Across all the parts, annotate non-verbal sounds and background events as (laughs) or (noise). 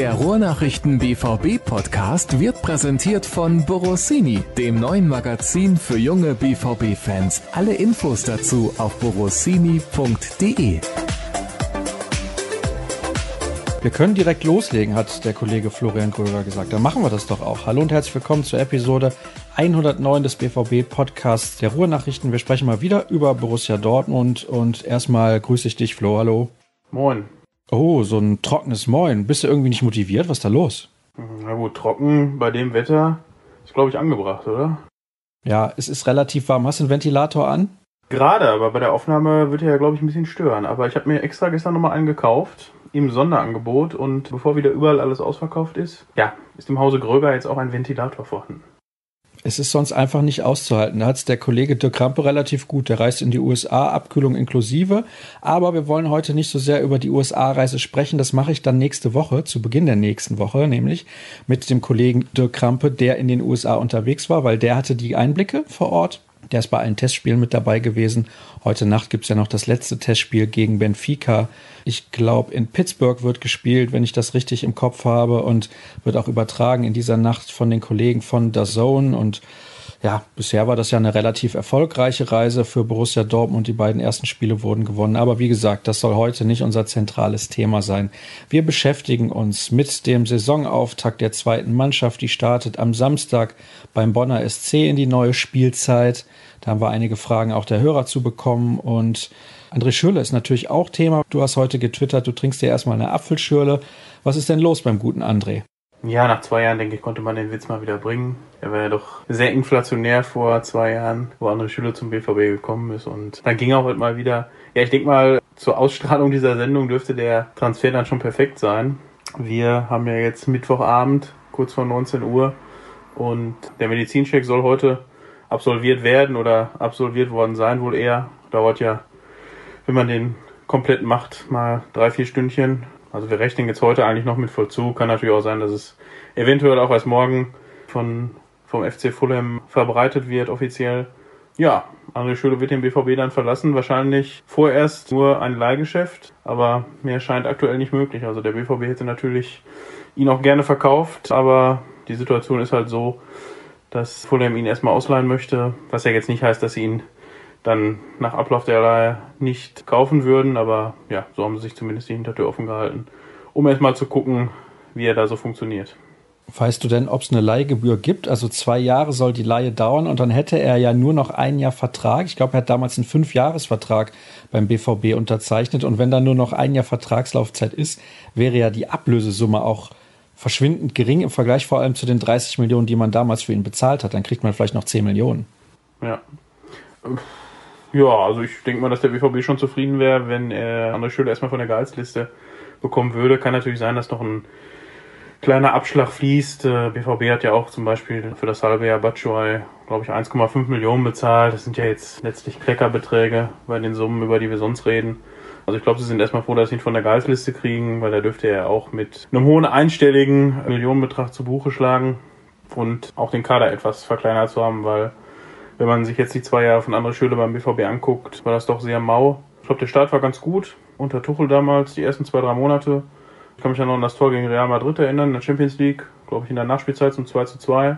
Der Ruhrnachrichten BVB Podcast wird präsentiert von Borossini, dem neuen Magazin für junge BVB Fans. Alle Infos dazu auf borossini.de. Wir können direkt loslegen, hat der Kollege Florian Gröger gesagt. Dann machen wir das doch auch. Hallo und herzlich willkommen zur Episode 109 des BVB Podcasts der Ruhrnachrichten. Wir sprechen mal wieder über Borussia Dortmund und erstmal grüße ich dich, Flo. Hallo. Moin. Oh, so ein trockenes Moin. Bist du irgendwie nicht motiviert? Was ist da los? Na gut, trocken bei dem Wetter ist, glaube ich, angebracht, oder? Ja, es ist relativ warm. Hast du einen Ventilator an? Gerade, aber bei der Aufnahme wird er ja, glaube ich, ein bisschen stören. Aber ich habe mir extra gestern nochmal einen gekauft, im Sonderangebot. Und bevor wieder überall alles ausverkauft ist, ja, ist im Hause Gröger jetzt auch ein Ventilator vorhanden. Es ist sonst einfach nicht auszuhalten. Da hat es der Kollege Dirk Krampe relativ gut. Der reist in die USA, Abkühlung inklusive. Aber wir wollen heute nicht so sehr über die USA-Reise sprechen. Das mache ich dann nächste Woche, zu Beginn der nächsten Woche, nämlich mit dem Kollegen Dirk Krampe, der in den USA unterwegs war, weil der hatte die Einblicke vor Ort. Der ist bei allen Testspielen mit dabei gewesen. Heute Nacht gibt's ja noch das letzte Testspiel gegen Benfica. Ich glaube, in Pittsburgh wird gespielt, wenn ich das richtig im Kopf habe, und wird auch übertragen in dieser Nacht von den Kollegen von The Zone. Und ja, bisher war das ja eine relativ erfolgreiche Reise für Borussia Dortmund. Die beiden ersten Spiele wurden gewonnen. Aber wie gesagt, das soll heute nicht unser zentrales Thema sein. Wir beschäftigen uns mit dem Saisonauftakt der zweiten Mannschaft. Die startet am Samstag beim Bonner SC in die neue Spielzeit. Da haben wir einige Fragen auch der Hörer zu bekommen und André Schürle ist natürlich auch Thema. Du hast heute getwittert, du trinkst dir erstmal eine Apfelschürle. Was ist denn los beim guten André? Ja, nach zwei Jahren, denke ich, konnte man den Witz mal wieder bringen. Er war ja doch sehr inflationär vor zwei Jahren, wo André Schüler zum BVB gekommen ist. Und dann ging auch heute mal wieder. Ja, ich denke mal, zur Ausstrahlung dieser Sendung dürfte der Transfer dann schon perfekt sein. Wir haben ja jetzt Mittwochabend, kurz vor 19 Uhr. Und der Medizincheck soll heute absolviert werden oder absolviert worden sein, wohl eher. Dauert ja, wenn man den komplett macht, mal drei, vier Stündchen. Also wir rechnen jetzt heute eigentlich noch mit Vollzug. Kann natürlich auch sein, dass es eventuell auch erst morgen von, vom FC Fulham verbreitet wird, offiziell. Ja, André Schüle wird den BVB dann verlassen. Wahrscheinlich vorerst nur ein Leihgeschäft, aber mehr scheint aktuell nicht möglich. Also der BVB hätte natürlich ihn auch gerne verkauft, aber die Situation ist halt so, dass Fulham ihn erstmal ausleihen möchte, was ja jetzt nicht heißt, dass sie ihn dann nach Ablauf der Leihe nicht kaufen würden, aber ja, so haben sie sich zumindest die Hintertür offen gehalten, um erstmal zu gucken, wie er da so funktioniert. Weißt du denn, ob es eine Leihgebühr gibt? Also zwei Jahre soll die Leihe dauern und dann hätte er ja nur noch ein Jahr Vertrag. Ich glaube, er hat damals einen Fünfjahresvertrag beim BVB unterzeichnet und wenn dann nur noch ein Jahr Vertragslaufzeit ist, wäre ja die Ablösesumme auch verschwindend gering im Vergleich vor allem zu den 30 Millionen, die man damals für ihn bezahlt hat. Dann kriegt man vielleicht noch 10 Millionen. Ja. Ja, also ich denke mal, dass der BVB schon zufrieden wäre, wenn er André Schüler erstmal von der Gehaltsliste bekommen würde. Kann natürlich sein, dass noch ein kleiner Abschlag fließt. BVB hat ja auch zum Beispiel für das halbe Jahr Batshuayi, glaube ich, 1,5 Millionen bezahlt. Das sind ja jetzt letztlich Kleckerbeträge bei den Summen, über die wir sonst reden. Also ich glaube, sie sind erstmal froh, dass sie ihn von der Gehaltsliste kriegen, weil da dürfte er auch mit einem hohen einstelligen Millionenbetrag zu Buche schlagen und auch den Kader etwas verkleinert zu haben, weil wenn man sich jetzt die zwei Jahre von anderen Schüler beim BVB anguckt, war das doch sehr mau. Ich glaube, der Start war ganz gut unter Tuchel damals, die ersten zwei, drei Monate. Ich kann mich ja noch an das Tor gegen Real Madrid erinnern, in der Champions League, glaube ich, in der Nachspielzeit zum 2 zu 2.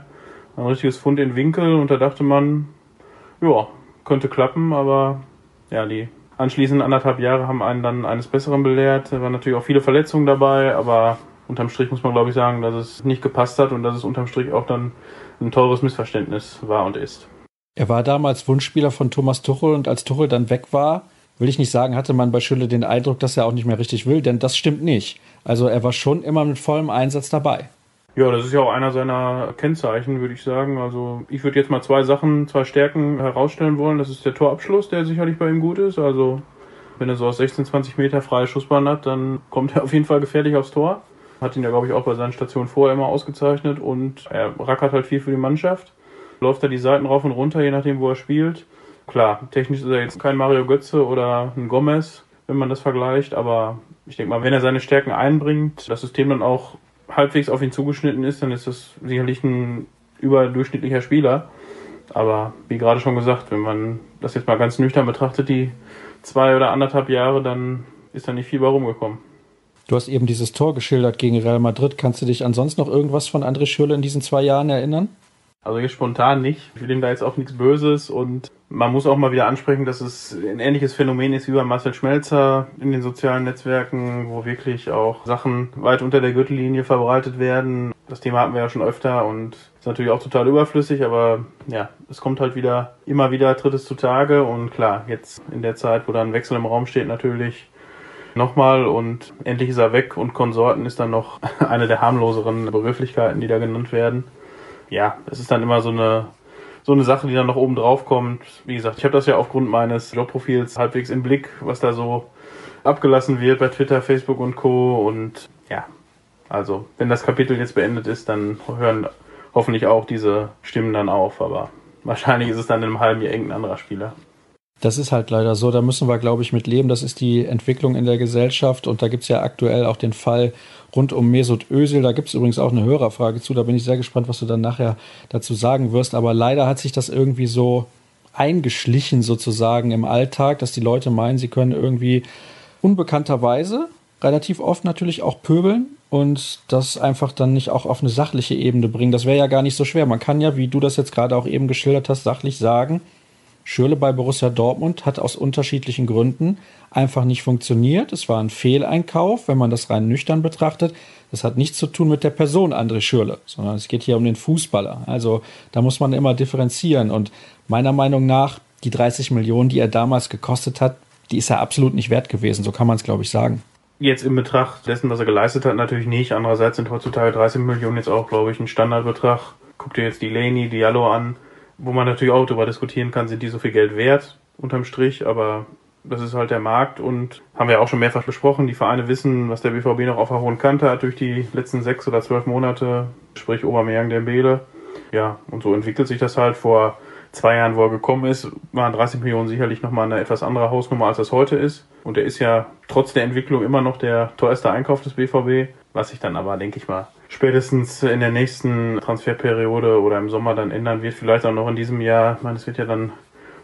Ein richtiges Fund in Winkel und da dachte man, ja, könnte klappen, aber ja, die anschließend anderthalb Jahre haben einen dann eines Besseren belehrt. Da waren natürlich auch viele Verletzungen dabei, aber unterm Strich muss man glaube ich sagen, dass es nicht gepasst hat und dass es unterm Strich auch dann ein teures Missverständnis war und ist. Er war damals Wunschspieler von Thomas Tuchel und als Tuchel dann weg war, will ich nicht sagen, hatte man bei Schülle den Eindruck, dass er auch nicht mehr richtig will, denn das stimmt nicht. Also er war schon immer mit vollem Einsatz dabei. Ja, das ist ja auch einer seiner Kennzeichen, würde ich sagen. Also ich würde jetzt mal zwei Sachen, zwei Stärken herausstellen wollen. Das ist der Torabschluss, der sicherlich bei ihm gut ist. Also wenn er so aus 16, 20 Meter freie Schussbahn hat, dann kommt er auf jeden Fall gefährlich aufs Tor. Hat ihn ja, glaube ich, auch bei seinen Stationen vorher immer ausgezeichnet und er rackert halt viel für die Mannschaft. Läuft da die Seiten rauf und runter, je nachdem, wo er spielt. Klar, technisch ist er jetzt kein Mario Götze oder ein Gomez, wenn man das vergleicht, aber ich denke mal, wenn er seine Stärken einbringt, das System dann auch halbwegs auf ihn zugeschnitten ist, dann ist das sicherlich ein überdurchschnittlicher Spieler. Aber wie gerade schon gesagt, wenn man das jetzt mal ganz nüchtern betrachtet, die zwei oder anderthalb Jahre, dann ist da nicht viel bei rumgekommen. Du hast eben dieses Tor geschildert gegen Real Madrid. Kannst du dich ansonsten noch irgendwas von André Schürrle in diesen zwei Jahren erinnern? Also jetzt spontan nicht. Ich will ihm da jetzt auch nichts Böses und man muss auch mal wieder ansprechen, dass es ein ähnliches Phänomen ist wie bei Marcel Schmelzer in den sozialen Netzwerken, wo wirklich auch Sachen weit unter der Gürtellinie verbreitet werden. Das Thema hatten wir ja schon öfter und ist natürlich auch total überflüssig, aber ja, es kommt halt wieder, immer wieder tritt es zutage und klar, jetzt in der Zeit, wo dann ein Wechsel im Raum steht, natürlich nochmal und endlich ist er weg und Konsorten ist dann noch (laughs) eine der harmloseren Begrifflichkeiten, die da genannt werden ja, es ist dann immer so eine so eine Sache, die dann noch oben drauf kommt. Wie gesagt, ich habe das ja aufgrund meines Jobprofils halbwegs im Blick, was da so abgelassen wird bei Twitter, Facebook und Co. Und ja, also wenn das Kapitel jetzt beendet ist, dann hören hoffentlich auch diese Stimmen dann auf. Aber wahrscheinlich ist es dann in einem halben Jahr irgendein anderer Spieler. Das ist halt leider so. Da müssen wir, glaube ich, mit leben. Das ist die Entwicklung in der Gesellschaft. Und da gibt es ja aktuell auch den Fall rund um Mesut Özil. Da gibt es übrigens auch eine Hörerfrage zu. Da bin ich sehr gespannt, was du dann nachher dazu sagen wirst. Aber leider hat sich das irgendwie so eingeschlichen sozusagen im Alltag, dass die Leute meinen, sie können irgendwie unbekannterweise relativ oft natürlich auch pöbeln und das einfach dann nicht auch auf eine sachliche Ebene bringen. Das wäre ja gar nicht so schwer. Man kann ja, wie du das jetzt gerade auch eben geschildert hast, sachlich sagen, Schürle bei Borussia Dortmund hat aus unterschiedlichen Gründen einfach nicht funktioniert. Es war ein Fehleinkauf, wenn man das rein nüchtern betrachtet. Das hat nichts zu tun mit der Person André Schürle, sondern es geht hier um den Fußballer. Also da muss man immer differenzieren. Und meiner Meinung nach, die 30 Millionen, die er damals gekostet hat, die ist er absolut nicht wert gewesen. So kann man es, glaube ich, sagen. Jetzt in Betracht dessen, was er geleistet hat, natürlich nicht. Andererseits sind heutzutage 30 Millionen jetzt auch, glaube ich, ein Standardbetrag. Guck dir jetzt die Laney, Diallo an wo man natürlich auch darüber diskutieren kann, sind die so viel Geld wert, unterm Strich, aber das ist halt der Markt und haben wir auch schon mehrfach besprochen. Die Vereine wissen, was der BVB noch auf der hohen Kante hat durch die letzten sechs oder zwölf Monate, sprich Obermeier, Dembele. Ja, und so entwickelt sich das halt. Vor zwei Jahren, wo er gekommen ist, waren 30 Millionen sicherlich nochmal eine etwas andere Hausnummer, als das heute ist. Und er ist ja trotz der Entwicklung immer noch der teuerste Einkauf des BVB, was sich dann aber, denke ich mal, spätestens in der nächsten Transferperiode oder im Sommer dann ändern wird. Vielleicht auch noch in diesem Jahr. Ich meine, es wird ja dann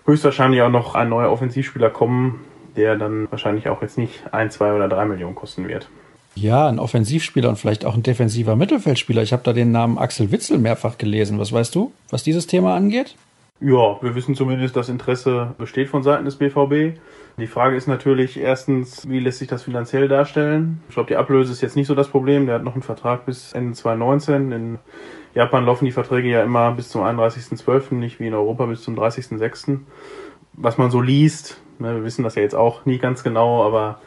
höchstwahrscheinlich auch noch ein neuer Offensivspieler kommen, der dann wahrscheinlich auch jetzt nicht ein, zwei oder drei Millionen kosten wird. Ja, ein Offensivspieler und vielleicht auch ein defensiver Mittelfeldspieler. Ich habe da den Namen Axel Witzel mehrfach gelesen. Was weißt du, was dieses Thema angeht? Ja, wir wissen zumindest, dass Interesse besteht von Seiten des BVB. Die Frage ist natürlich erstens, wie lässt sich das finanziell darstellen? Ich glaube, die Ablöse ist jetzt nicht so das Problem. Der hat noch einen Vertrag bis Ende 2019. In Japan laufen die Verträge ja immer bis zum 31.12., nicht wie in Europa bis zum 30.06. Was man so liest, ne, wir wissen das ja jetzt auch nie ganz genau, aber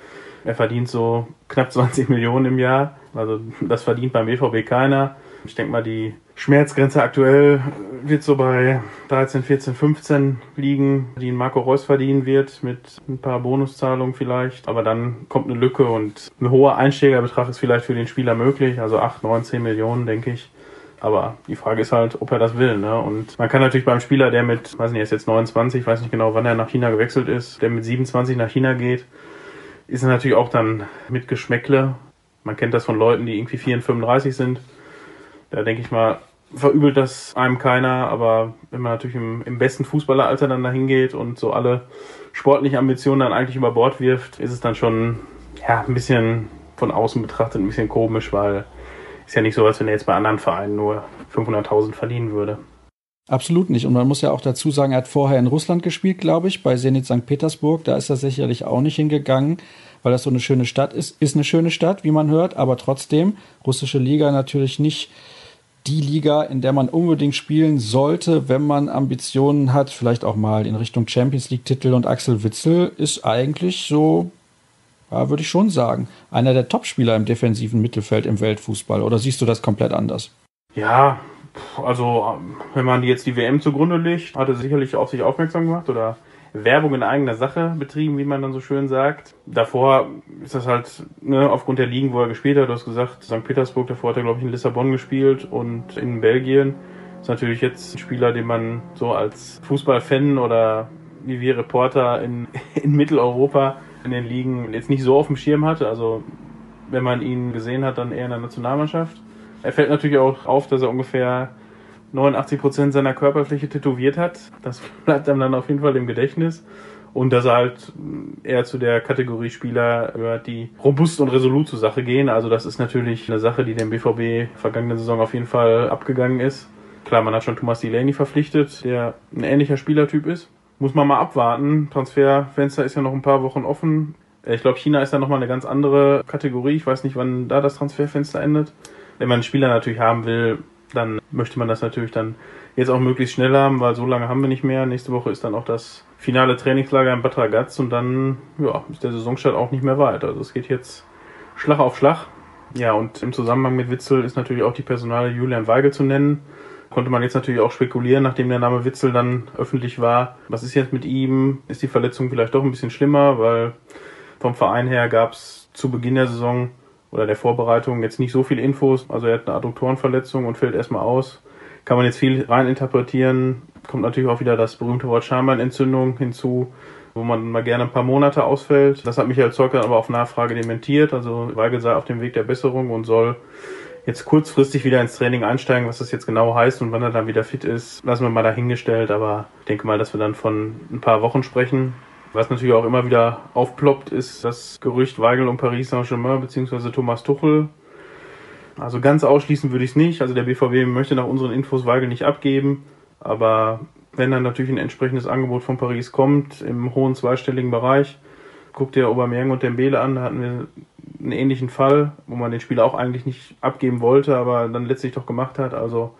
er verdient so knapp 20 (laughs) Millionen im Jahr. Also das verdient beim BVB keiner. Ich denke mal, die Schmerzgrenze aktuell wird so bei 13, 14, 15 liegen, die Marco Reus verdienen wird, mit ein paar Bonuszahlungen vielleicht. Aber dann kommt eine Lücke und ein hoher Einsteigerbetrag ist vielleicht für den Spieler möglich, also 8, 9, 10 Millionen, denke ich. Aber die Frage ist halt, ob er das will. Ne? Und man kann natürlich beim Spieler, der mit, weiß nicht, er ist jetzt 29, weiß nicht genau, wann er nach China gewechselt ist, der mit 27 nach China geht, ist er natürlich auch dann mit Geschmäckle. Man kennt das von Leuten, die irgendwie 34, 35 sind da denke ich mal, verübelt das einem keiner, aber wenn man natürlich im, im besten Fußballeralter dann dahin geht und so alle sportlichen Ambitionen dann eigentlich über Bord wirft, ist es dann schon ja, ein bisschen von außen betrachtet ein bisschen komisch, weil ist ja nicht so, als wenn er jetzt bei anderen Vereinen nur 500.000 verdienen würde. Absolut nicht. Und man muss ja auch dazu sagen, er hat vorher in Russland gespielt, glaube ich, bei Zenit St. Petersburg. Da ist er sicherlich auch nicht hingegangen, weil das so eine schöne Stadt ist. Ist eine schöne Stadt, wie man hört, aber trotzdem, russische Liga natürlich nicht die Liga, in der man unbedingt spielen sollte, wenn man Ambitionen hat, vielleicht auch mal in Richtung Champions League-Titel. Und Axel Witzel ist eigentlich so, ja, würde ich schon sagen, einer der Topspieler im defensiven Mittelfeld im Weltfußball. Oder siehst du das komplett anders? Ja, also wenn man jetzt die WM zugrunde legt, hat er sicherlich auf sich aufmerksam gemacht oder Werbung in eigener Sache betrieben, wie man dann so schön sagt. Davor ist das halt ne, aufgrund der Ligen, wo er gespielt hat. Du hast gesagt, St. Petersburg, davor hat er, glaube ich, in Lissabon gespielt und in Belgien. Ist natürlich jetzt ein Spieler, den man so als Fußballfan oder wie wir Reporter in, (laughs) in Mitteleuropa in den Ligen jetzt nicht so auf dem Schirm hatte. Also wenn man ihn gesehen hat, dann eher in der Nationalmannschaft. Er fällt natürlich auch auf, dass er ungefähr 89 Prozent seiner Körperfläche tätowiert hat. Das (laughs) bleibt einem dann auf jeden Fall im Gedächtnis. und dass er halt eher zu der Kategorie Spieler gehört, die robust und resolut zur Sache gehen. Also das ist natürlich eine Sache, die dem BVB vergangene Saison auf jeden Fall abgegangen ist. Klar, man hat schon Thomas Delaney verpflichtet, der ein ähnlicher Spielertyp ist. Muss man mal abwarten. Transferfenster ist ja noch ein paar Wochen offen. Ich glaube, China ist da nochmal eine ganz andere Kategorie. Ich weiß nicht, wann da das Transferfenster endet. Wenn man einen Spieler natürlich haben will, dann möchte man das natürlich dann jetzt auch möglichst schnell haben, weil so lange haben wir nicht mehr. Nächste Woche ist dann auch das finale Trainingslager in Bad Ragaz und dann ja, ist der Saisonstart auch nicht mehr weit. Also es geht jetzt Schlag auf Schlag. Ja, und im Zusammenhang mit Witzel ist natürlich auch die Personale Julian Weigel zu nennen. Konnte man jetzt natürlich auch spekulieren, nachdem der Name Witzel dann öffentlich war. Was ist jetzt mit ihm? Ist die Verletzung vielleicht doch ein bisschen schlimmer, weil vom Verein her gab es zu Beginn der Saison oder der Vorbereitung jetzt nicht so viel Infos. Also er hat eine Adduktorenverletzung und fällt erstmal aus. Kann man jetzt viel reininterpretieren. Kommt natürlich auch wieder das berühmte Wort Schambeinentzündung hinzu, wo man mal gerne ein paar Monate ausfällt. Das hat Michael Zeug aber auf Nachfrage dementiert. Also Weigel sei auf dem Weg der Besserung und soll jetzt kurzfristig wieder ins Training einsteigen. Was das jetzt genau heißt und wann er dann wieder fit ist, lassen wir mal dahingestellt. Aber ich denke mal, dass wir dann von ein paar Wochen sprechen. Was natürlich auch immer wieder aufploppt, ist das Gerücht Weigel um Paris Saint-Germain bzw. Thomas Tuchel. Also ganz ausschließen würde ich es nicht. Also der BVB möchte nach unseren Infos Weigel nicht abgeben. Aber wenn dann natürlich ein entsprechendes Angebot von Paris kommt, im hohen zweistelligen Bereich, guckt ihr Aubameyang und Dembele an, da hatten wir einen ähnlichen Fall, wo man den Spieler auch eigentlich nicht abgeben wollte, aber dann letztlich doch gemacht hat. Also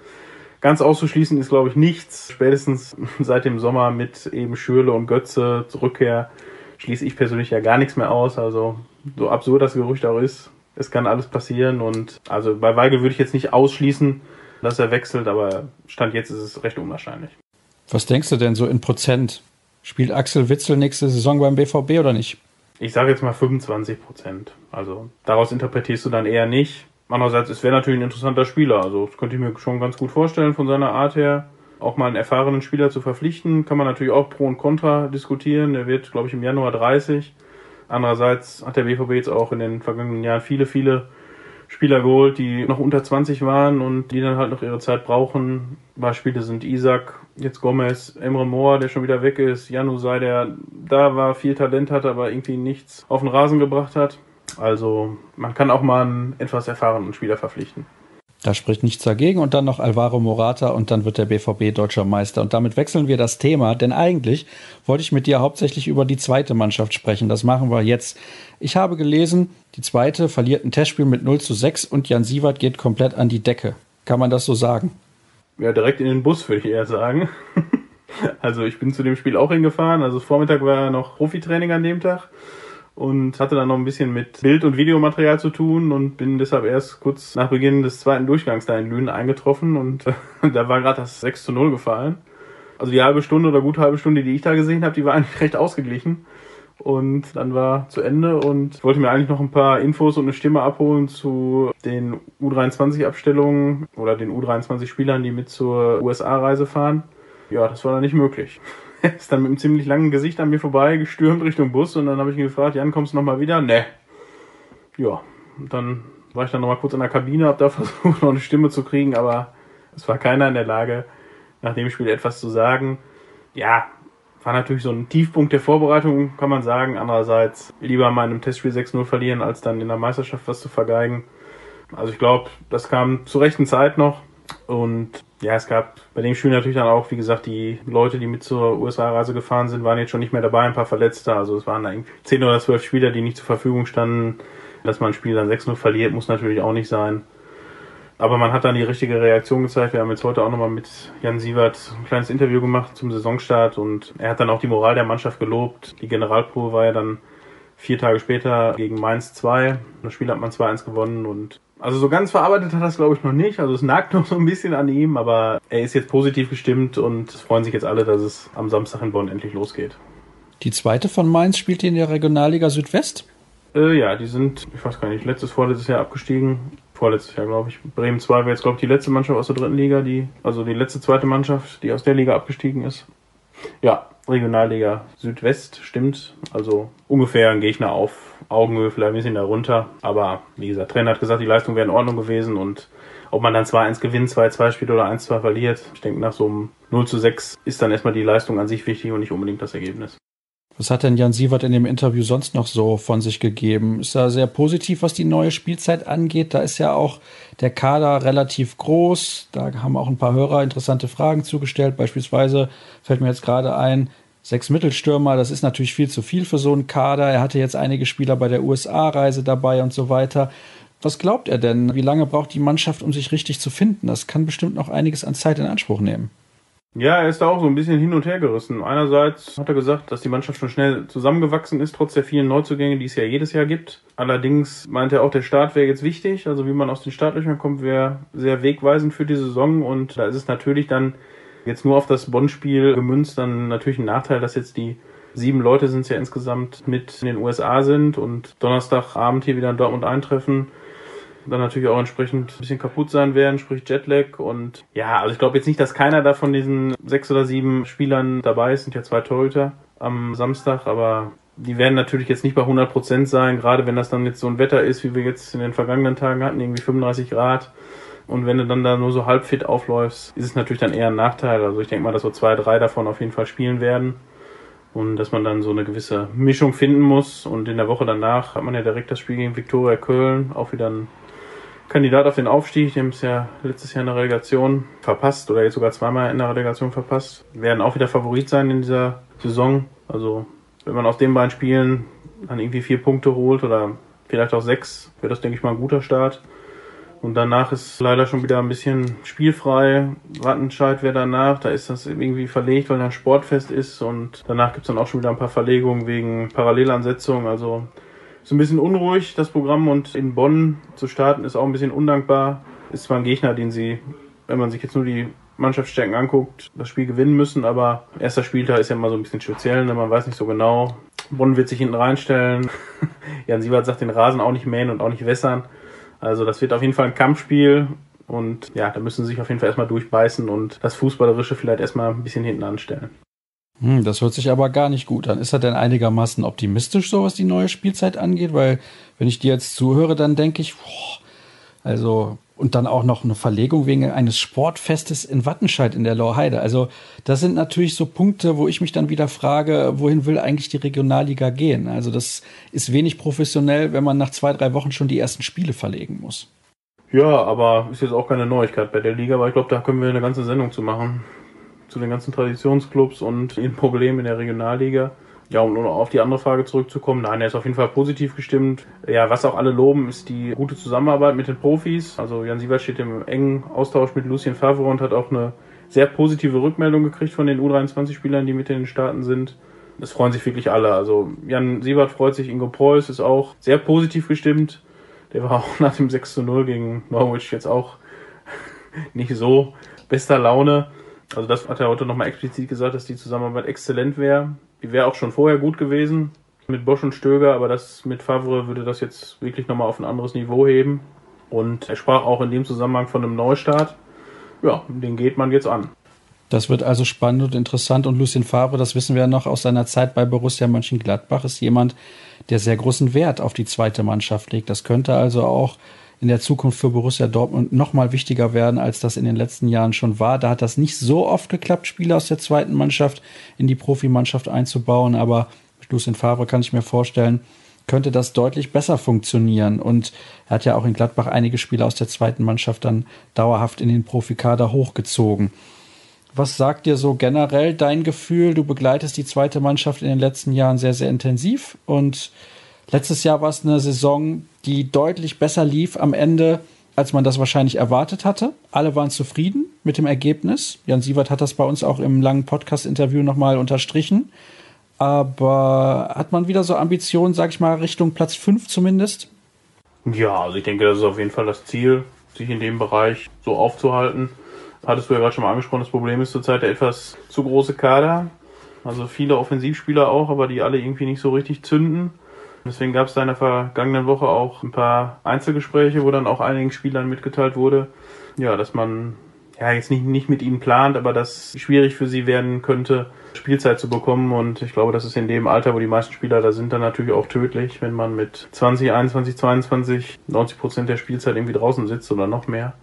Ganz auszuschließen ist, glaube ich, nichts. Spätestens (laughs) seit dem Sommer mit eben Schürle und Götze Rückkehr schließe ich persönlich ja gar nichts mehr aus. Also so absurd das Gerücht auch ist, es kann alles passieren. Und also bei Weigel würde ich jetzt nicht ausschließen, dass er wechselt, aber Stand jetzt ist es recht unwahrscheinlich. Was denkst du denn so in Prozent? Spielt Axel Witzel nächste Saison beim BVB oder nicht? Ich sage jetzt mal 25 Prozent. Also daraus interpretierst du dann eher nicht. Andererseits, es wäre natürlich ein interessanter Spieler. Also, das könnte ich mir schon ganz gut vorstellen von seiner Art her. Auch mal einen erfahrenen Spieler zu verpflichten, kann man natürlich auch Pro und Contra diskutieren. Der wird, glaube ich, im Januar 30. Andererseits hat der BVB jetzt auch in den vergangenen Jahren viele, viele Spieler geholt, die noch unter 20 waren und die dann halt noch ihre Zeit brauchen. Beispiele sind Isaac, jetzt Gomez, Emre Moore, der schon wieder weg ist, Janu sei, der da war, viel Talent hat, aber irgendwie nichts auf den Rasen gebracht hat. Also man kann auch mal einen etwas erfahrenen Spieler verpflichten. Da spricht nichts dagegen und dann noch Alvaro Morata und dann wird der BVB deutscher Meister. Und damit wechseln wir das Thema, denn eigentlich wollte ich mit dir hauptsächlich über die zweite Mannschaft sprechen. Das machen wir jetzt. Ich habe gelesen, die zweite verliert ein Testspiel mit 0 zu 6 und Jan Sievert geht komplett an die Decke. Kann man das so sagen? Ja, direkt in den Bus würde ich eher sagen. (laughs) also ich bin zu dem Spiel auch hingefahren. Also Vormittag war noch Profitraining an dem Tag und hatte dann noch ein bisschen mit Bild- und Videomaterial zu tun und bin deshalb erst kurz nach Beginn des zweiten Durchgangs da in Lünen eingetroffen und (laughs) da war gerade das 6 zu 0 gefallen. Also die halbe Stunde oder gut halbe Stunde, die ich da gesehen habe, die war (laughs) eigentlich recht ausgeglichen. Und dann war zu Ende und wollte mir eigentlich noch ein paar Infos und eine Stimme abholen zu den U23-Abstellungen oder den U23-Spielern, die mit zur USA-Reise fahren. Ja, das war dann nicht möglich. Er (laughs) ist dann mit einem ziemlich langen Gesicht an mir vorbei gestürmt Richtung Bus und dann habe ich ihn gefragt, Jan, kommst du nochmal wieder? Ne. Ja, und dann war ich dann nochmal kurz in der Kabine, habe da (laughs) versucht, noch eine Stimme zu kriegen, aber es war keiner in der Lage, nach dem Spiel etwas zu sagen. Ja, war natürlich so ein Tiefpunkt der Vorbereitung, kann man sagen. Andererseits lieber mal in einem Testspiel 6-0 verlieren, als dann in der Meisterschaft was zu vergeigen. Also ich glaube, das kam zur rechten Zeit noch. Und ja, es gab bei dem Spiel natürlich dann auch, wie gesagt, die Leute, die mit zur USA-Reise gefahren sind, waren jetzt schon nicht mehr dabei, ein paar Verletzte. Also es waren eigentlich 10 oder 12 Spieler, die nicht zur Verfügung standen. Dass man ein Spiel dann 6-0 verliert, muss natürlich auch nicht sein. Aber man hat dann die richtige Reaktion gezeigt. Wir haben jetzt heute auch nochmal mit Jan Sievert ein kleines Interview gemacht zum Saisonstart und er hat dann auch die Moral der Mannschaft gelobt. Die Generalprobe war ja dann vier Tage später gegen Mainz 2. Das Spiel hat man 2-1 gewonnen und also so ganz verarbeitet hat er es glaube ich noch nicht. Also es nagt (laughs) noch so ein bisschen an ihm, aber er ist jetzt positiv gestimmt und es freuen sich jetzt alle, dass es am Samstag in Bonn endlich losgeht. Die zweite von Mainz spielt die in der Regionalliga Südwest? Äh, ja, die sind, ich weiß gar nicht, letztes, vorletztes Jahr abgestiegen. Vorletztes Jahr, glaube ich. Bremen 2 wäre jetzt, glaube ich, die letzte Mannschaft aus der dritten Liga, die, also die letzte zweite Mannschaft, die aus der Liga abgestiegen ist. Ja, Regionalliga Südwest stimmt. Also ungefähr ein Gegner auf Augenhöhe, vielleicht ein bisschen darunter. Aber wie gesagt, Trainer hat gesagt, die Leistung wäre in Ordnung gewesen und ob man dann 2-1 gewinnt, 2-2 spielt oder 1-2 verliert. Ich denke, nach so einem 0 zu 6 ist dann erstmal die Leistung an sich wichtig und nicht unbedingt das Ergebnis. Was hat denn Jan Sievert in dem Interview sonst noch so von sich gegeben? Ist er sehr positiv, was die neue Spielzeit angeht? Da ist ja auch der Kader relativ groß. Da haben auch ein paar Hörer interessante Fragen zugestellt. Beispielsweise fällt mir jetzt gerade ein, sechs Mittelstürmer, das ist natürlich viel zu viel für so einen Kader. Er hatte jetzt einige Spieler bei der USA-Reise dabei und so weiter. Was glaubt er denn? Wie lange braucht die Mannschaft, um sich richtig zu finden? Das kann bestimmt noch einiges an Zeit in Anspruch nehmen. Ja, er ist da auch so ein bisschen hin und her gerissen. Einerseits hat er gesagt, dass die Mannschaft schon schnell zusammengewachsen ist, trotz der vielen Neuzugänge, die es ja jedes Jahr gibt. Allerdings meint er auch, der Start wäre jetzt wichtig. Also wie man aus den Startlöchern kommt, wäre sehr wegweisend für die Saison. Und da ist es natürlich dann jetzt nur auf das Bonn-Spiel gemünzt, dann natürlich ein Nachteil, dass jetzt die sieben Leute sind es ja insgesamt mit in den USA sind und Donnerstagabend hier wieder in Dortmund eintreffen dann natürlich auch entsprechend ein bisschen kaputt sein werden, sprich Jetlag. Und ja, also ich glaube jetzt nicht, dass keiner da von diesen sechs oder sieben Spielern dabei ist, sind ja zwei Torhüter am Samstag, aber die werden natürlich jetzt nicht bei 100 Prozent sein, gerade wenn das dann jetzt so ein Wetter ist, wie wir jetzt in den vergangenen Tagen hatten, irgendwie 35 Grad. Und wenn du dann da nur so halb fit aufläufst, ist es natürlich dann eher ein Nachteil. Also ich denke mal, dass so zwei, drei davon auf jeden Fall spielen werden. Und dass man dann so eine gewisse Mischung finden muss. Und in der Woche danach hat man ja direkt das Spiel gegen Viktoria Köln. Auch wieder ein Kandidat auf den Aufstieg, die haben es ja letztes Jahr in der Relegation verpasst oder jetzt sogar zweimal in der Relegation verpasst. Werden auch wieder Favorit sein in dieser Saison. Also wenn man aus den beiden Spielen dann irgendwie vier Punkte holt oder vielleicht auch sechs, wäre das, denke ich mal, ein guter Start. Und danach ist leider schon wieder ein bisschen spielfrei. Wattenscheid wäre danach. Da ist das irgendwie verlegt, weil ein Sportfest ist. Und danach gibt es dann auch schon wieder ein paar Verlegungen wegen Parallelansetzung. Also ist ein bisschen unruhig, das Programm. Und in Bonn zu starten ist auch ein bisschen undankbar. Ist zwar ein Gegner, den sie, wenn man sich jetzt nur die Mannschaftsstärken anguckt, das Spiel gewinnen müssen. Aber erster Spieltag ist ja immer so ein bisschen speziell. Ne? Man weiß nicht so genau. Bonn wird sich hinten reinstellen. (laughs) Jan Siebert sagt, den Rasen auch nicht mähen und auch nicht wässern. Also das wird auf jeden Fall ein Kampfspiel. Und ja, da müssen sie sich auf jeden Fall erstmal durchbeißen und das Fußballerische vielleicht erstmal ein bisschen hinten anstellen. Hm, das hört sich aber gar nicht gut an. Ist er denn einigermaßen optimistisch, so was die neue Spielzeit angeht? Weil, wenn ich dir jetzt zuhöre, dann denke ich, boah, also, und dann auch noch eine Verlegung wegen eines Sportfestes in Wattenscheid in der Lorheide. Also, das sind natürlich so Punkte, wo ich mich dann wieder frage, wohin will eigentlich die Regionalliga gehen? Also, das ist wenig professionell, wenn man nach zwei, drei Wochen schon die ersten Spiele verlegen muss. Ja, aber ist jetzt auch keine Neuigkeit bei der Liga, aber ich glaube, da können wir eine ganze Sendung zu machen zu den ganzen Traditionsclubs und ihren Problemen in der Regionalliga. Ja, um nur auf die andere Frage zurückzukommen, nein, er ist auf jeden Fall positiv gestimmt. Ja, was auch alle loben, ist die gute Zusammenarbeit mit den Profis. Also Jan Sievert steht im engen Austausch mit Lucien Favre und hat auch eine sehr positive Rückmeldung gekriegt von den U23-Spielern, die mit in den Staaten sind. Es freuen sich wirklich alle. Also Jan Sievert freut sich, Ingo Preuß ist auch sehr positiv gestimmt. Der war auch (laughs) nach dem 6 zu 0 gegen Norwich jetzt auch (laughs) nicht so bester Laune. Also das hat er heute nochmal explizit gesagt, dass die Zusammenarbeit exzellent wäre. Die wäre auch schon vorher gut gewesen mit Bosch und Stöger, aber das mit Favre würde das jetzt wirklich nochmal auf ein anderes Niveau heben. Und er sprach auch in dem Zusammenhang von einem Neustart. Ja, den geht man jetzt an. Das wird also spannend und interessant. Und Lucien Favre, das wissen wir ja noch aus seiner Zeit bei Borussia Mönchengladbach, ist jemand, der sehr großen Wert auf die zweite Mannschaft legt. Das könnte also auch in der Zukunft für Borussia Dortmund noch mal wichtiger werden, als das in den letzten Jahren schon war. Da hat das nicht so oft geklappt, Spieler aus der zweiten Mannschaft in die Profimannschaft einzubauen, aber mit Lucien Favre kann ich mir vorstellen, könnte das deutlich besser funktionieren. Und er hat ja auch in Gladbach einige Spieler aus der zweiten Mannschaft dann dauerhaft in den Profikader hochgezogen. Was sagt dir so generell dein Gefühl? Du begleitest die zweite Mannschaft in den letzten Jahren sehr, sehr intensiv und Letztes Jahr war es eine Saison, die deutlich besser lief am Ende, als man das wahrscheinlich erwartet hatte. Alle waren zufrieden mit dem Ergebnis. Jan Sievert hat das bei uns auch im langen Podcast-Interview nochmal unterstrichen. Aber hat man wieder so Ambitionen, sag ich mal, Richtung Platz 5 zumindest? Ja, also ich denke, das ist auf jeden Fall das Ziel, sich in dem Bereich so aufzuhalten. Hattest du ja gerade schon mal angesprochen, das Problem ist zurzeit der etwas zu große Kader. Also viele Offensivspieler auch, aber die alle irgendwie nicht so richtig zünden. Deswegen gab es da in der vergangenen Woche auch ein paar Einzelgespräche, wo dann auch einigen Spielern mitgeteilt wurde, ja, dass man ja jetzt nicht, nicht mit ihnen plant, aber dass schwierig für sie werden könnte, Spielzeit zu bekommen. Und ich glaube, das ist in dem Alter, wo die meisten Spieler da sind, dann natürlich auch tödlich, wenn man mit 20, 21, 22, 90 Prozent der Spielzeit irgendwie draußen sitzt oder noch mehr.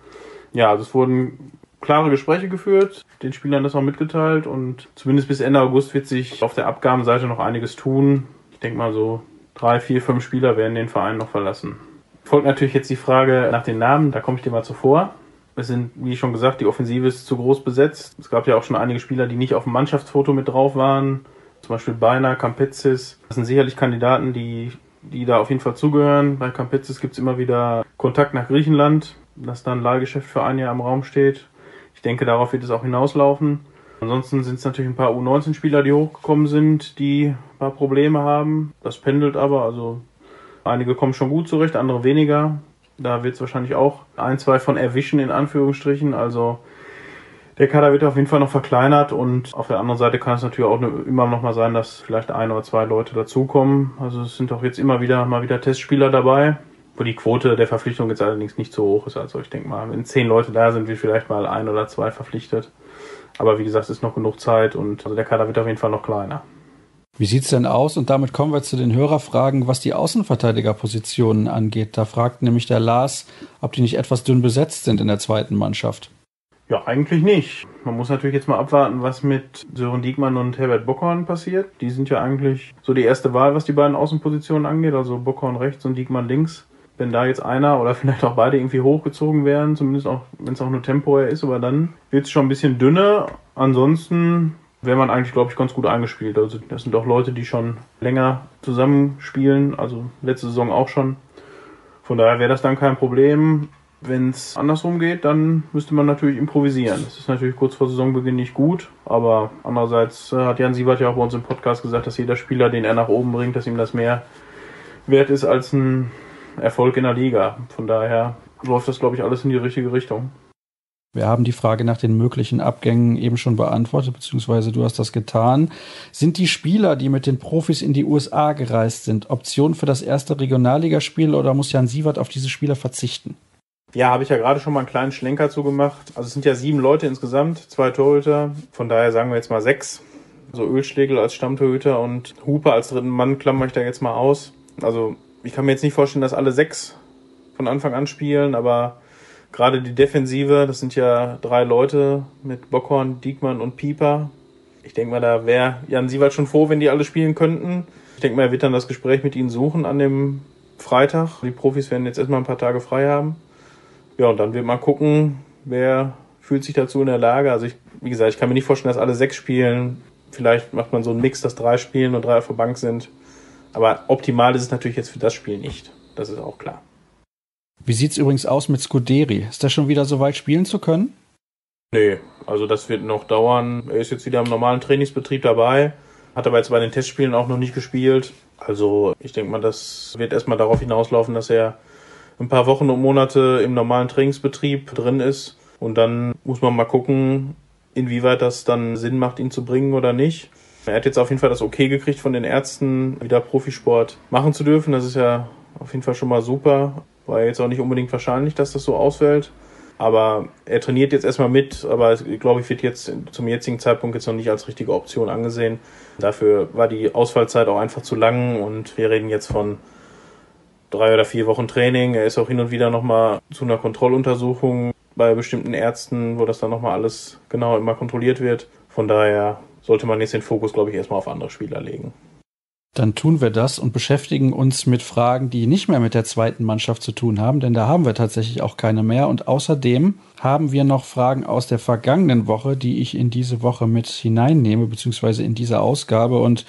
Ja, also es wurden klare Gespräche geführt, den Spielern das auch mitgeteilt und zumindest bis Ende August wird sich auf der Abgabenseite noch einiges tun. Ich denke mal so drei, vier, fünf Spieler werden den Verein noch verlassen. Folgt natürlich jetzt die Frage nach den Namen, da komme ich dir mal zuvor. Es sind, wie schon gesagt, die Offensive ist zu groß besetzt. Es gab ja auch schon einige Spieler, die nicht auf dem Mannschaftsfoto mit drauf waren. Zum Beispiel Beiner, Campizis. Das sind sicherlich Kandidaten, die, die da auf jeden Fall zugehören. Bei Campizis gibt es immer wieder Kontakt nach Griechenland, dass da ein Leihgeschäft für ein Jahr im Raum steht. Ich denke, darauf wird es auch hinauslaufen. Ansonsten sind es natürlich ein paar U19-Spieler, die hochgekommen sind, die ein paar Probleme haben. Das pendelt aber, also einige kommen schon gut zurecht, andere weniger. Da wird es wahrscheinlich auch ein, zwei von erwischen, in Anführungsstrichen. Also der Kader wird auf jeden Fall noch verkleinert und auf der anderen Seite kann es natürlich auch immer noch mal sein, dass vielleicht ein oder zwei Leute dazukommen. Also es sind auch jetzt immer wieder mal wieder Testspieler dabei wo die Quote der Verpflichtung jetzt allerdings nicht so hoch ist. Also ich denke mal, wenn zehn Leute da sind, wird vielleicht mal ein oder zwei verpflichtet. Aber wie gesagt, es ist noch genug Zeit und also der Kader wird auf jeden Fall noch kleiner. Wie sieht's denn aus? Und damit kommen wir zu den Hörerfragen, was die Außenverteidigerpositionen angeht. Da fragt nämlich der Lars, ob die nicht etwas dünn besetzt sind in der zweiten Mannschaft. Ja, eigentlich nicht. Man muss natürlich jetzt mal abwarten, was mit Sören Diekmann und Herbert Bockhorn passiert. Die sind ja eigentlich so die erste Wahl, was die beiden Außenpositionen angeht. Also Bockhorn rechts und Diekmann links wenn da jetzt einer oder (laughs) vielleicht auch beide irgendwie hochgezogen werden, zumindest auch, wenn es auch nur temporär ist, aber dann wird es schon ein bisschen dünner. Ansonsten wäre man eigentlich, glaube ich, ganz gut eingespielt. Also das sind auch Leute, die schon länger zusammenspielen, also letzte Saison auch schon. Von daher wäre das dann kein Problem. Wenn es andersrum geht, dann müsste man natürlich improvisieren. Das ist natürlich kurz vor Saisonbeginn nicht gut, aber andererseits äh, hat Jan Siebert ja auch bei uns im Podcast gesagt, dass jeder Spieler, den er nach oben bringt, dass ihm das mehr wert ist als ein Erfolg in der Liga. Von daher läuft das, glaube ich, alles in die richtige Richtung. Wir haben die Frage nach den möglichen Abgängen eben schon beantwortet, beziehungsweise du hast das getan. Sind die Spieler, die mit den Profis in die USA gereist sind, Option für das erste Regionalligaspiel oder muss Jan Sievert auf diese Spieler verzichten? Ja, habe ich ja gerade schon mal einen kleinen Schlenker zugemacht. Also es sind ja sieben Leute insgesamt, zwei Torhüter. Von daher sagen wir jetzt mal sechs. So also Ölschlegel als Stammtorhüter und Hupe als dritten Mann klammere ich da jetzt mal aus. Also ich kann mir jetzt nicht vorstellen, dass alle sechs von Anfang an spielen, aber gerade die Defensive, das sind ja drei Leute mit Bockhorn, Diekmann und Pieper. Ich denke mal, da wäre Jan Siewald schon froh, wenn die alle spielen könnten. Ich denke mal, er wird dann das Gespräch mit ihnen suchen an dem Freitag. Die Profis werden jetzt erstmal ein paar Tage frei haben. Ja, und dann wird man gucken, wer fühlt sich dazu in der Lage. Also ich, wie gesagt, ich kann mir nicht vorstellen, dass alle sechs spielen. Vielleicht macht man so einen Mix, dass drei spielen und drei auf der Bank sind. Aber optimal ist es natürlich jetzt für das Spiel nicht. Das ist auch klar. Wie sieht es übrigens aus mit Scuderi? Ist er schon wieder so weit spielen zu können? Nee, also das wird noch dauern. Er ist jetzt wieder im normalen Trainingsbetrieb dabei, hat aber jetzt bei den Testspielen auch noch nicht gespielt. Also ich denke mal, das wird erstmal darauf hinauslaufen, dass er ein paar Wochen und Monate im normalen Trainingsbetrieb drin ist. Und dann muss man mal gucken, inwieweit das dann Sinn macht, ihn zu bringen oder nicht. Er hat jetzt auf jeden Fall das Okay gekriegt von den Ärzten, wieder Profisport machen zu dürfen. Das ist ja auf jeden Fall schon mal super. War jetzt auch nicht unbedingt wahrscheinlich, dass das so ausfällt. Aber er trainiert jetzt erstmal mit, aber ich glaube, ich wird jetzt zum jetzigen Zeitpunkt jetzt noch nicht als richtige Option angesehen. Dafür war die Ausfallzeit auch einfach zu lang und wir reden jetzt von drei oder vier Wochen Training. Er ist auch hin und wieder nochmal zu einer Kontrolluntersuchung bei bestimmten Ärzten, wo das dann nochmal alles genau immer kontrolliert wird. Von daher sollte man jetzt den Fokus, glaube ich, erstmal auf andere Spieler legen. Dann tun wir das und beschäftigen uns mit Fragen, die nicht mehr mit der zweiten Mannschaft zu tun haben, denn da haben wir tatsächlich auch keine mehr. Und außerdem haben wir noch Fragen aus der vergangenen Woche, die ich in diese Woche mit hineinnehme, beziehungsweise in diese Ausgabe. Und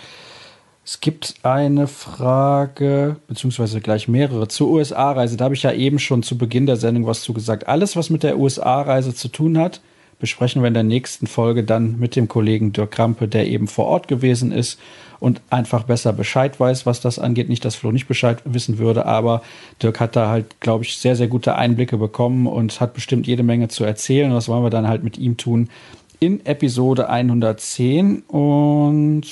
es gibt eine Frage, beziehungsweise gleich mehrere zur USA-Reise. Da habe ich ja eben schon zu Beginn der Sendung was zu gesagt. Alles, was mit der USA-Reise zu tun hat, besprechen wir in der nächsten Folge dann mit dem Kollegen Dirk Krampe, der eben vor Ort gewesen ist und einfach besser Bescheid weiß, was das angeht. Nicht, dass Flo nicht Bescheid wissen würde, aber Dirk hat da halt, glaube ich, sehr, sehr gute Einblicke bekommen und hat bestimmt jede Menge zu erzählen. Und das wollen wir dann halt mit ihm tun in Episode 110 und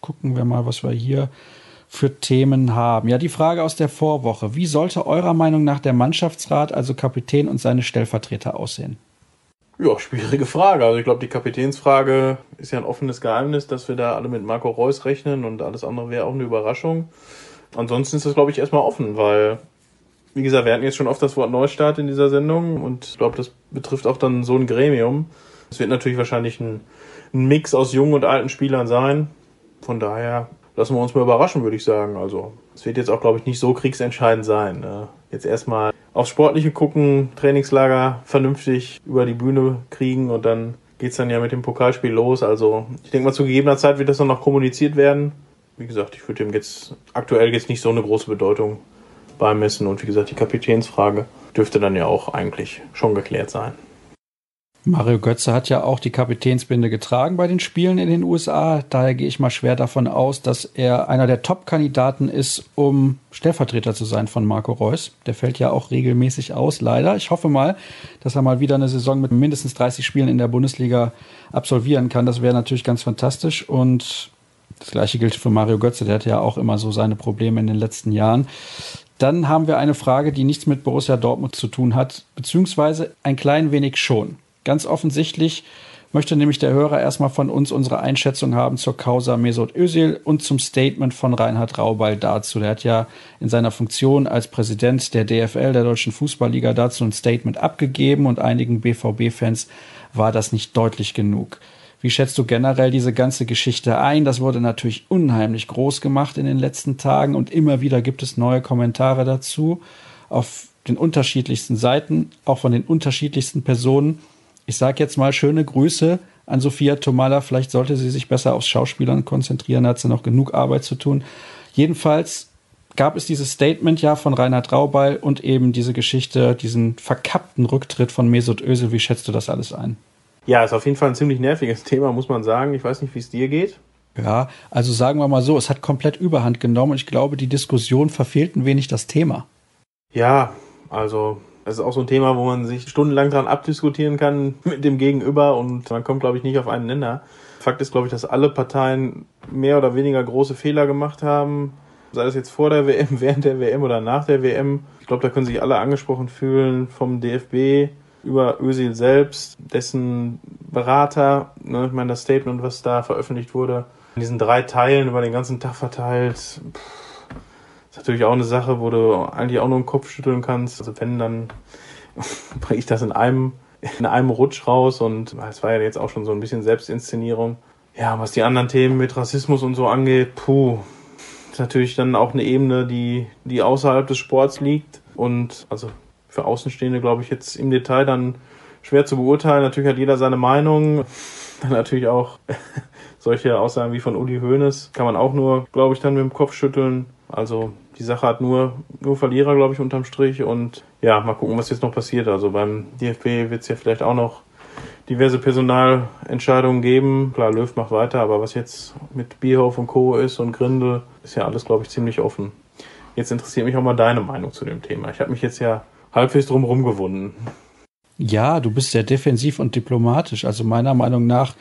gucken wir mal, was wir hier für Themen haben. Ja, die Frage aus der Vorwoche. Wie sollte eurer Meinung nach der Mannschaftsrat, also Kapitän und seine Stellvertreter aussehen? Ja, schwierige Frage. Also ich glaube, die Kapitänsfrage ist ja ein offenes Geheimnis, dass wir da alle mit Marco Reus rechnen und alles andere wäre auch eine Überraschung. Ansonsten ist das, glaube ich, erstmal offen, weil wie gesagt, wir hatten jetzt schon oft das Wort Neustart in dieser Sendung und ich glaube, das betrifft auch dann so ein Gremium. Es wird natürlich wahrscheinlich ein, ein Mix aus jungen und alten Spielern sein. Von daher lassen wir uns mal überraschen, würde ich sagen. Also es wird jetzt auch, glaube ich, nicht so kriegsentscheidend sein. Ne? Jetzt erstmal aufs Sportliche gucken, Trainingslager vernünftig über die Bühne kriegen und dann geht's dann ja mit dem Pokalspiel los. Also ich denke mal, zu gegebener Zeit wird das dann noch kommuniziert werden. Wie gesagt, ich würde dem jetzt aktuell jetzt nicht so eine große Bedeutung beimessen. Und wie gesagt, die Kapitänsfrage dürfte dann ja auch eigentlich schon geklärt sein. Mario Götze hat ja auch die Kapitänsbinde getragen bei den Spielen in den USA. Daher gehe ich mal schwer davon aus, dass er einer der Top-Kandidaten ist, um Stellvertreter zu sein von Marco Reus. Der fällt ja auch regelmäßig aus, leider. Ich hoffe mal, dass er mal wieder eine Saison mit mindestens 30 Spielen in der Bundesliga absolvieren kann. Das wäre natürlich ganz fantastisch. Und das gleiche gilt für Mario Götze. Der hatte ja auch immer so seine Probleme in den letzten Jahren. Dann haben wir eine Frage, die nichts mit Borussia Dortmund zu tun hat, beziehungsweise ein klein wenig schon. Ganz offensichtlich möchte nämlich der Hörer erstmal von uns unsere Einschätzung haben zur Causa Mesut Özil und zum Statement von Reinhard Raubal dazu. Der hat ja in seiner Funktion als Präsident der DFL, der Deutschen Fußballliga, dazu ein Statement abgegeben und einigen BVB-Fans war das nicht deutlich genug. Wie schätzt du generell diese ganze Geschichte ein? Das wurde natürlich unheimlich groß gemacht in den letzten Tagen und immer wieder gibt es neue Kommentare dazu auf den unterschiedlichsten Seiten, auch von den unterschiedlichsten Personen ich sage jetzt mal schöne Grüße an Sophia Tomala. Vielleicht sollte sie sich besser aufs Schauspielern konzentrieren, hat sie noch genug Arbeit zu tun. Jedenfalls gab es dieses Statement ja von Reinhard Raubal und eben diese Geschichte, diesen verkappten Rücktritt von Mesut Özil. Wie schätzt du das alles ein? Ja, ist auf jeden Fall ein ziemlich nerviges Thema, muss man sagen. Ich weiß nicht, wie es dir geht. Ja, also sagen wir mal so, es hat komplett Überhand genommen und ich glaube, die Diskussion verfehlt ein wenig das Thema. Ja, also das ist auch so ein Thema, wo man sich stundenlang dran abdiskutieren kann (laughs) mit dem Gegenüber und man kommt, glaube ich, nicht auf einen Nenner. Fakt ist, glaube ich, dass alle Parteien mehr oder weniger große Fehler gemacht haben. Sei das jetzt vor der (laughs) WM, während der WM oder nach der WM. Ich glaube, da können sich alle angesprochen fühlen vom DFB über Özil selbst, dessen Berater, ne, ich meine, das Statement, was da veröffentlicht wurde, in diesen drei Teilen über den ganzen Tag verteilt. Pff natürlich auch eine Sache, wo du eigentlich auch nur den Kopf schütteln kannst. Also wenn, dann (laughs) bringe ich das in einem, in einem Rutsch raus und es war ja jetzt auch schon so ein bisschen Selbstinszenierung. Ja, was die anderen Themen mit Rassismus und so angeht, puh, ist natürlich dann auch eine Ebene, die, die außerhalb des Sports liegt und also für Außenstehende, glaube ich, jetzt im Detail dann schwer zu beurteilen. Natürlich hat jeder seine Meinung. (laughs) Dann natürlich auch (laughs) solche Aussagen wie von Uli Hoeneß kann man auch nur, glaube ich, dann mit dem Kopf schütteln. Also die Sache hat nur, nur Verlierer, glaube ich, unterm Strich. Und ja, mal gucken, was jetzt noch passiert. Also beim DFB wird es ja vielleicht auch noch diverse Personalentscheidungen geben. Klar, Löw macht weiter, aber was jetzt mit Bierhoff und Co. ist und Grindel, ist ja alles, glaube ich, ziemlich offen. Jetzt interessiert mich auch mal deine Meinung zu dem Thema. Ich habe mich jetzt ja halbwegs drum rumgewunden. Ja, du bist sehr defensiv und diplomatisch. Also meiner Meinung nach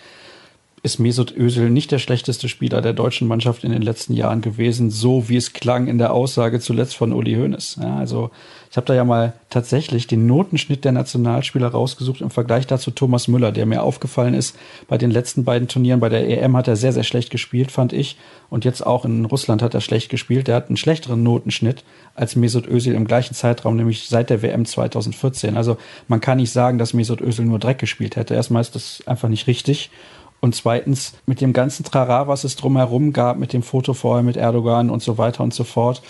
ist Mesut Özil nicht der schlechteste Spieler der deutschen Mannschaft in den letzten Jahren gewesen, so wie es klang in der Aussage zuletzt von Uli Hoeneß. Ja, also ich habe da ja mal tatsächlich den Notenschnitt der Nationalspieler rausgesucht im Vergleich dazu Thomas Müller, der mir aufgefallen ist, bei den letzten beiden Turnieren bei der EM hat er sehr, sehr schlecht gespielt, fand ich. Und jetzt auch in Russland hat er schlecht gespielt. Der hat einen schlechteren Notenschnitt als Mesut Özil im gleichen Zeitraum, nämlich seit der WM 2014. Also man kann nicht sagen, dass Mesut Özil nur Dreck gespielt hätte. Erstmal ist das einfach nicht richtig. Und zweitens, mit dem ganzen Trara, was es drumherum gab, mit dem Foto vorher mit Erdogan und so weiter und so fort.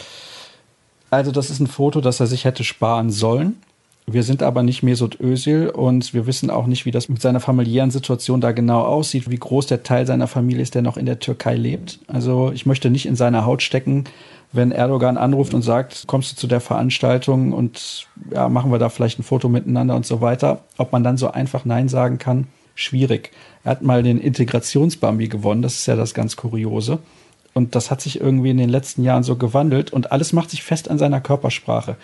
Also, das ist ein Foto, das er sich hätte sparen sollen. Wir sind aber nicht Mesut Özil und wir wissen auch nicht, wie das mit seiner familiären Situation da genau aussieht, wie groß der Teil seiner Familie ist, der noch in der Türkei lebt. Also ich möchte nicht in seiner Haut stecken, wenn Erdogan anruft und sagt, kommst du zu der Veranstaltung und ja, machen wir da vielleicht ein Foto miteinander und so weiter. Ob man dann so einfach Nein sagen kann, schwierig. Er hat mal den Integrationsbambi gewonnen, das ist ja das ganz Kuriose. Und das hat sich irgendwie in den letzten Jahren so gewandelt und alles macht sich fest an seiner Körpersprache.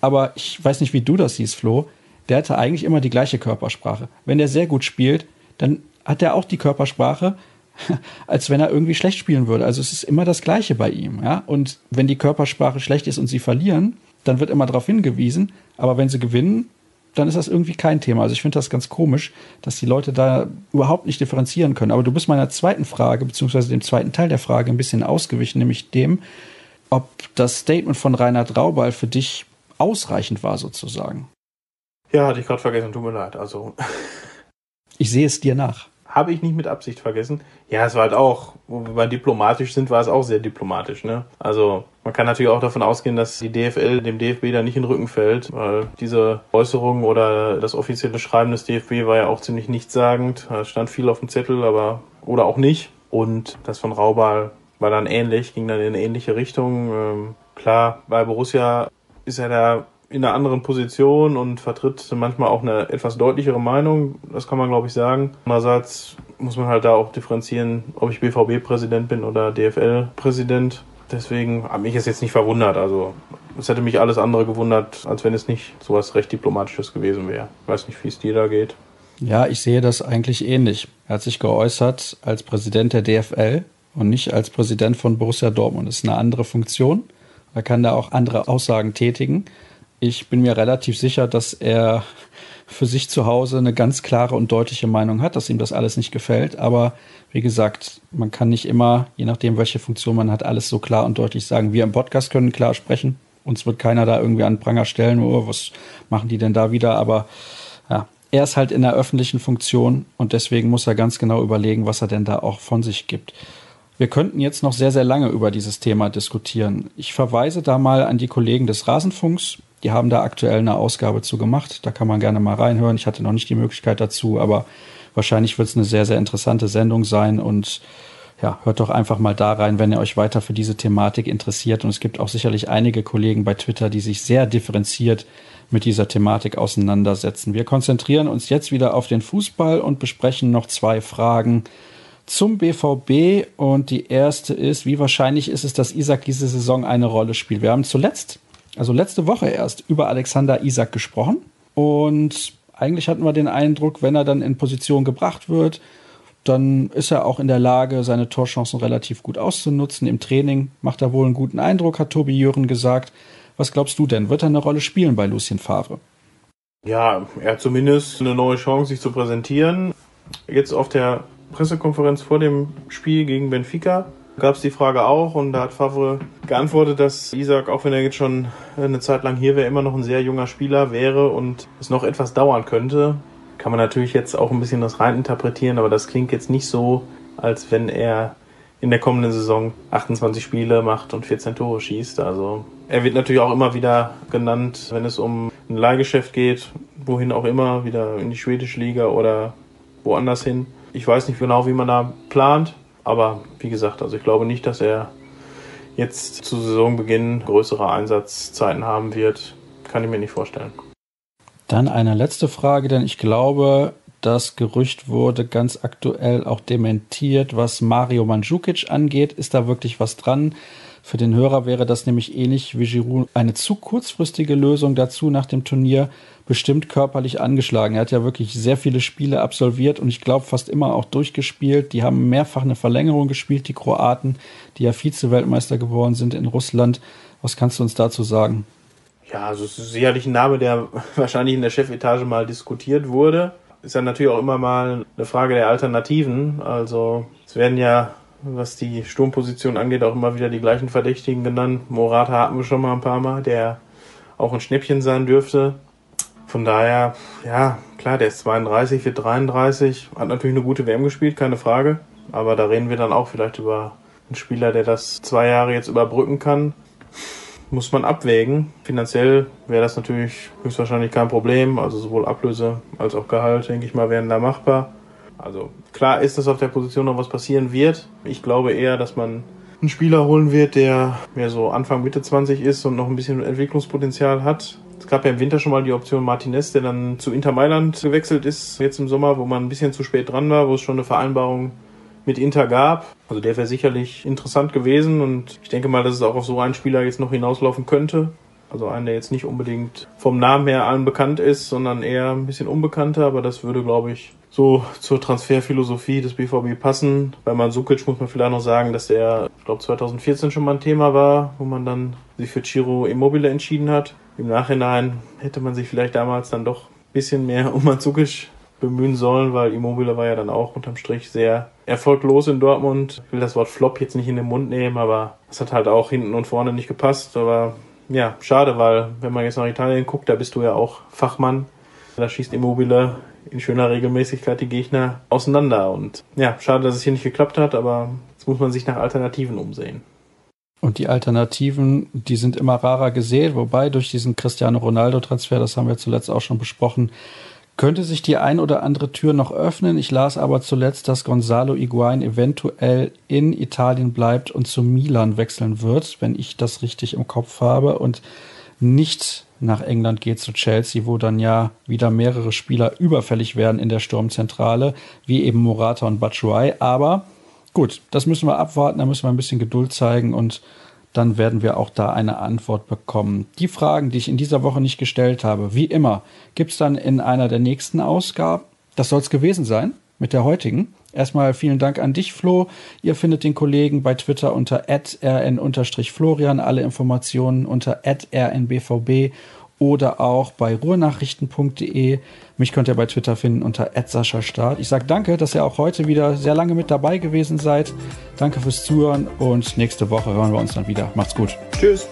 Aber ich weiß nicht, wie du das siehst, Flo. Der hatte eigentlich immer die gleiche Körpersprache. Wenn der sehr gut spielt, dann hat er auch die Körpersprache, (laughs) als wenn er irgendwie schlecht spielen würde. Also es ist immer das Gleiche bei ihm, ja. Und wenn die Körpersprache schlecht ist und sie verlieren, dann wird immer darauf hingewiesen. Aber wenn sie gewinnen, dann ist das irgendwie kein Thema. Also ich finde das ganz komisch, dass die Leute da überhaupt nicht differenzieren können. Aber du bist meiner zweiten Frage, beziehungsweise dem zweiten Teil der Frage ein bisschen ausgewichen, nämlich dem, ob das Statement von Reinhard Raubal für dich ausreichend war sozusagen. Ja, hatte ich gerade vergessen, tut mir leid. Also. Ich sehe es dir nach. Habe ich nicht mit Absicht vergessen. Ja, es war halt auch, wo wir diplomatisch sind, war es auch sehr diplomatisch. Ne? Also man kann natürlich auch davon ausgehen, dass die DFL dem DFB da nicht in den Rücken fällt, weil diese Äußerung oder das offizielle Schreiben des DFB war ja auch ziemlich nichtssagend. Da stand viel auf dem Zettel, aber oder auch nicht. Und das von Raubal war dann ähnlich, ging dann in eine ähnliche Richtung. Ähm, klar, bei Borussia ist er da in einer anderen Position und vertritt manchmal auch eine etwas deutlichere Meinung. Das kann man, glaube ich, sagen. Andererseits muss man halt da auch differenzieren, ob ich BVB-Präsident bin oder DFL-Präsident. Deswegen hat mich es jetzt nicht verwundert. Also es hätte mich alles andere gewundert, als wenn es nicht sowas recht Diplomatisches gewesen wäre. Ich weiß nicht, wie es dir da geht. Ja, ich sehe das eigentlich ähnlich. Er hat sich geäußert als Präsident der DFL und nicht als Präsident von Borussia Dortmund. Das ist eine andere Funktion. Er kann da auch andere Aussagen tätigen. Ich bin mir relativ sicher, dass er für sich zu Hause eine ganz klare und deutliche Meinung hat, dass ihm das alles nicht gefällt. Aber wie gesagt, man kann nicht immer, je nachdem, welche Funktion man hat, alles so klar und deutlich sagen. Wir im Podcast können klar sprechen. Uns wird keiner da irgendwie an Pranger stellen, oh, was machen die denn da wieder? Aber ja, er ist halt in der öffentlichen Funktion und deswegen muss er ganz genau überlegen, was er denn da auch von sich gibt. Wir könnten jetzt noch sehr, sehr lange über dieses Thema diskutieren. Ich verweise da mal an die Kollegen des Rasenfunks. Die haben da aktuell eine Ausgabe zu gemacht. Da kann man gerne mal reinhören. Ich hatte noch nicht die Möglichkeit dazu, aber wahrscheinlich wird es eine sehr, sehr interessante Sendung sein und ja, hört doch einfach mal da rein, wenn ihr euch weiter für diese Thematik interessiert. Und es gibt auch sicherlich einige Kollegen bei Twitter, die sich sehr differenziert mit dieser Thematik auseinandersetzen. Wir konzentrieren uns jetzt wieder auf den Fußball und besprechen noch zwei Fragen zum BVB. Und die erste ist, wie wahrscheinlich ist es, dass Isaac diese Saison eine Rolle spielt? Wir haben zuletzt also letzte Woche erst, über Alexander Isak gesprochen. Und eigentlich hatten wir den Eindruck, wenn er dann in Position gebracht wird, dann ist er auch in der Lage, seine Torchancen relativ gut auszunutzen. Im Training macht er wohl einen guten Eindruck, hat Tobi Jören gesagt. Was glaubst du denn? Wird er eine Rolle spielen bei Lucien Favre? Ja, er hat zumindest eine neue Chance, sich zu präsentieren. Jetzt auf der Pressekonferenz vor dem Spiel gegen Benfica gab es die Frage auch und da hat Favre geantwortet, dass Isaac, auch wenn er jetzt schon eine Zeit lang hier wäre, immer noch ein sehr junger Spieler wäre und es noch etwas dauern könnte. Kann man natürlich jetzt auch ein bisschen das rein interpretieren, aber das klingt jetzt nicht so, als wenn er in der kommenden Saison 28 Spiele macht und 14 Tore schießt. Also er wird natürlich auch immer wieder genannt, wenn es um ein Leihgeschäft geht, wohin auch immer, wieder in die schwedische Liga oder woanders hin. Ich weiß nicht genau, wie man da plant. Aber wie gesagt, also ich glaube nicht, dass er jetzt zu Saisonbeginn größere Einsatzzeiten haben wird. Kann ich mir nicht vorstellen. Dann eine letzte Frage, denn ich glaube, das Gerücht wurde ganz aktuell auch dementiert, was Mario Mandzukic angeht. Ist da wirklich was dran? Für den Hörer wäre das nämlich ähnlich wie Giroud eine zu kurzfristige Lösung dazu nach dem Turnier bestimmt körperlich angeschlagen. Er hat ja wirklich sehr viele Spiele absolviert und ich glaube fast immer auch durchgespielt. Die haben mehrfach eine Verlängerung gespielt, die Kroaten, die ja Vize-Weltmeister geworden sind in Russland. Was kannst du uns dazu sagen? Ja, also es ist sicherlich ein Name, der (laughs) wahrscheinlich in der Chefetage mal diskutiert wurde. Ist ja natürlich auch immer mal eine Frage der Alternativen. Also es werden ja was die Sturmposition angeht, auch immer wieder die gleichen Verdächtigen genannt. Morata hatten wir schon mal ein paar Mal, der auch ein Schnäppchen sein dürfte. Von daher, ja, klar, der ist 32, wird 33, hat natürlich eine gute WM gespielt, keine Frage. Aber da reden wir dann auch vielleicht über einen Spieler, der das zwei Jahre jetzt überbrücken kann. Muss man abwägen. Finanziell wäre das natürlich höchstwahrscheinlich kein Problem. Also sowohl Ablöse als auch Gehalt, denke ich mal, wären da machbar. Also klar ist, dass auf der Position noch was passieren wird. Ich glaube eher, dass man einen Spieler holen wird, der mehr so Anfang Mitte 20 ist und noch ein bisschen Entwicklungspotenzial hat. Es gab ja im Winter schon mal die Option Martinez, der dann zu Inter Mailand gewechselt ist, jetzt im Sommer, wo man ein bisschen zu spät dran war, wo es schon eine Vereinbarung mit Inter gab. Also der wäre sicherlich interessant gewesen und ich denke mal, dass es auch auf so einen Spieler jetzt noch hinauslaufen könnte. Also einen, der jetzt nicht unbedingt vom Namen her allen bekannt ist, sondern eher ein bisschen unbekannter, aber das würde, glaube ich, so zur Transferphilosophie des BVB passen. Bei Mansukic muss man vielleicht noch sagen, dass der, ich glaube, 2014 schon mal ein Thema war, wo man dann sich für Ciro Immobile entschieden hat. Im Nachhinein hätte man sich vielleicht damals dann doch ein bisschen mehr um Mansukic bemühen sollen, weil Immobile war ja dann auch unterm Strich sehr erfolglos in Dortmund. Ich will das Wort Flop jetzt nicht in den Mund nehmen, aber es hat halt auch hinten und vorne nicht gepasst. Aber ja, schade, weil wenn man jetzt nach Italien guckt, da bist du ja auch Fachmann. Da schießt Immobile in schöner Regelmäßigkeit die Gegner auseinander. Und ja, schade, dass es hier nicht geklappt hat, aber jetzt muss man sich nach Alternativen umsehen. Und die Alternativen, die sind immer rarer gesät, wobei durch diesen Cristiano Ronaldo-Transfer, das haben wir zuletzt auch schon besprochen, könnte sich die ein oder andere Tür noch öffnen. Ich las aber zuletzt, dass Gonzalo Higuain eventuell in Italien bleibt und zu Milan wechseln wird, wenn ich das richtig im Kopf habe und nicht nach England geht zu Chelsea, wo dann ja wieder mehrere Spieler überfällig werden in der Sturmzentrale, wie eben Morata und Batshuayi. Aber gut, das müssen wir abwarten, da müssen wir ein bisschen Geduld zeigen und dann werden wir auch da eine Antwort bekommen. Die Fragen, die ich in dieser Woche nicht gestellt habe, wie immer, gibt es dann in einer der nächsten Ausgaben. Das soll es gewesen sein mit der heutigen. Erstmal vielen Dank an dich, Flo. Ihr findet den Kollegen bei Twitter unter rn-florian, alle Informationen unter rnbvb oder auch bei ruhrnachrichten.de. Mich könnt ihr bei Twitter finden unter Start. Ich sage danke, dass ihr auch heute wieder sehr lange mit dabei gewesen seid. Danke fürs Zuhören und nächste Woche hören wir uns dann wieder. Macht's gut. Tschüss.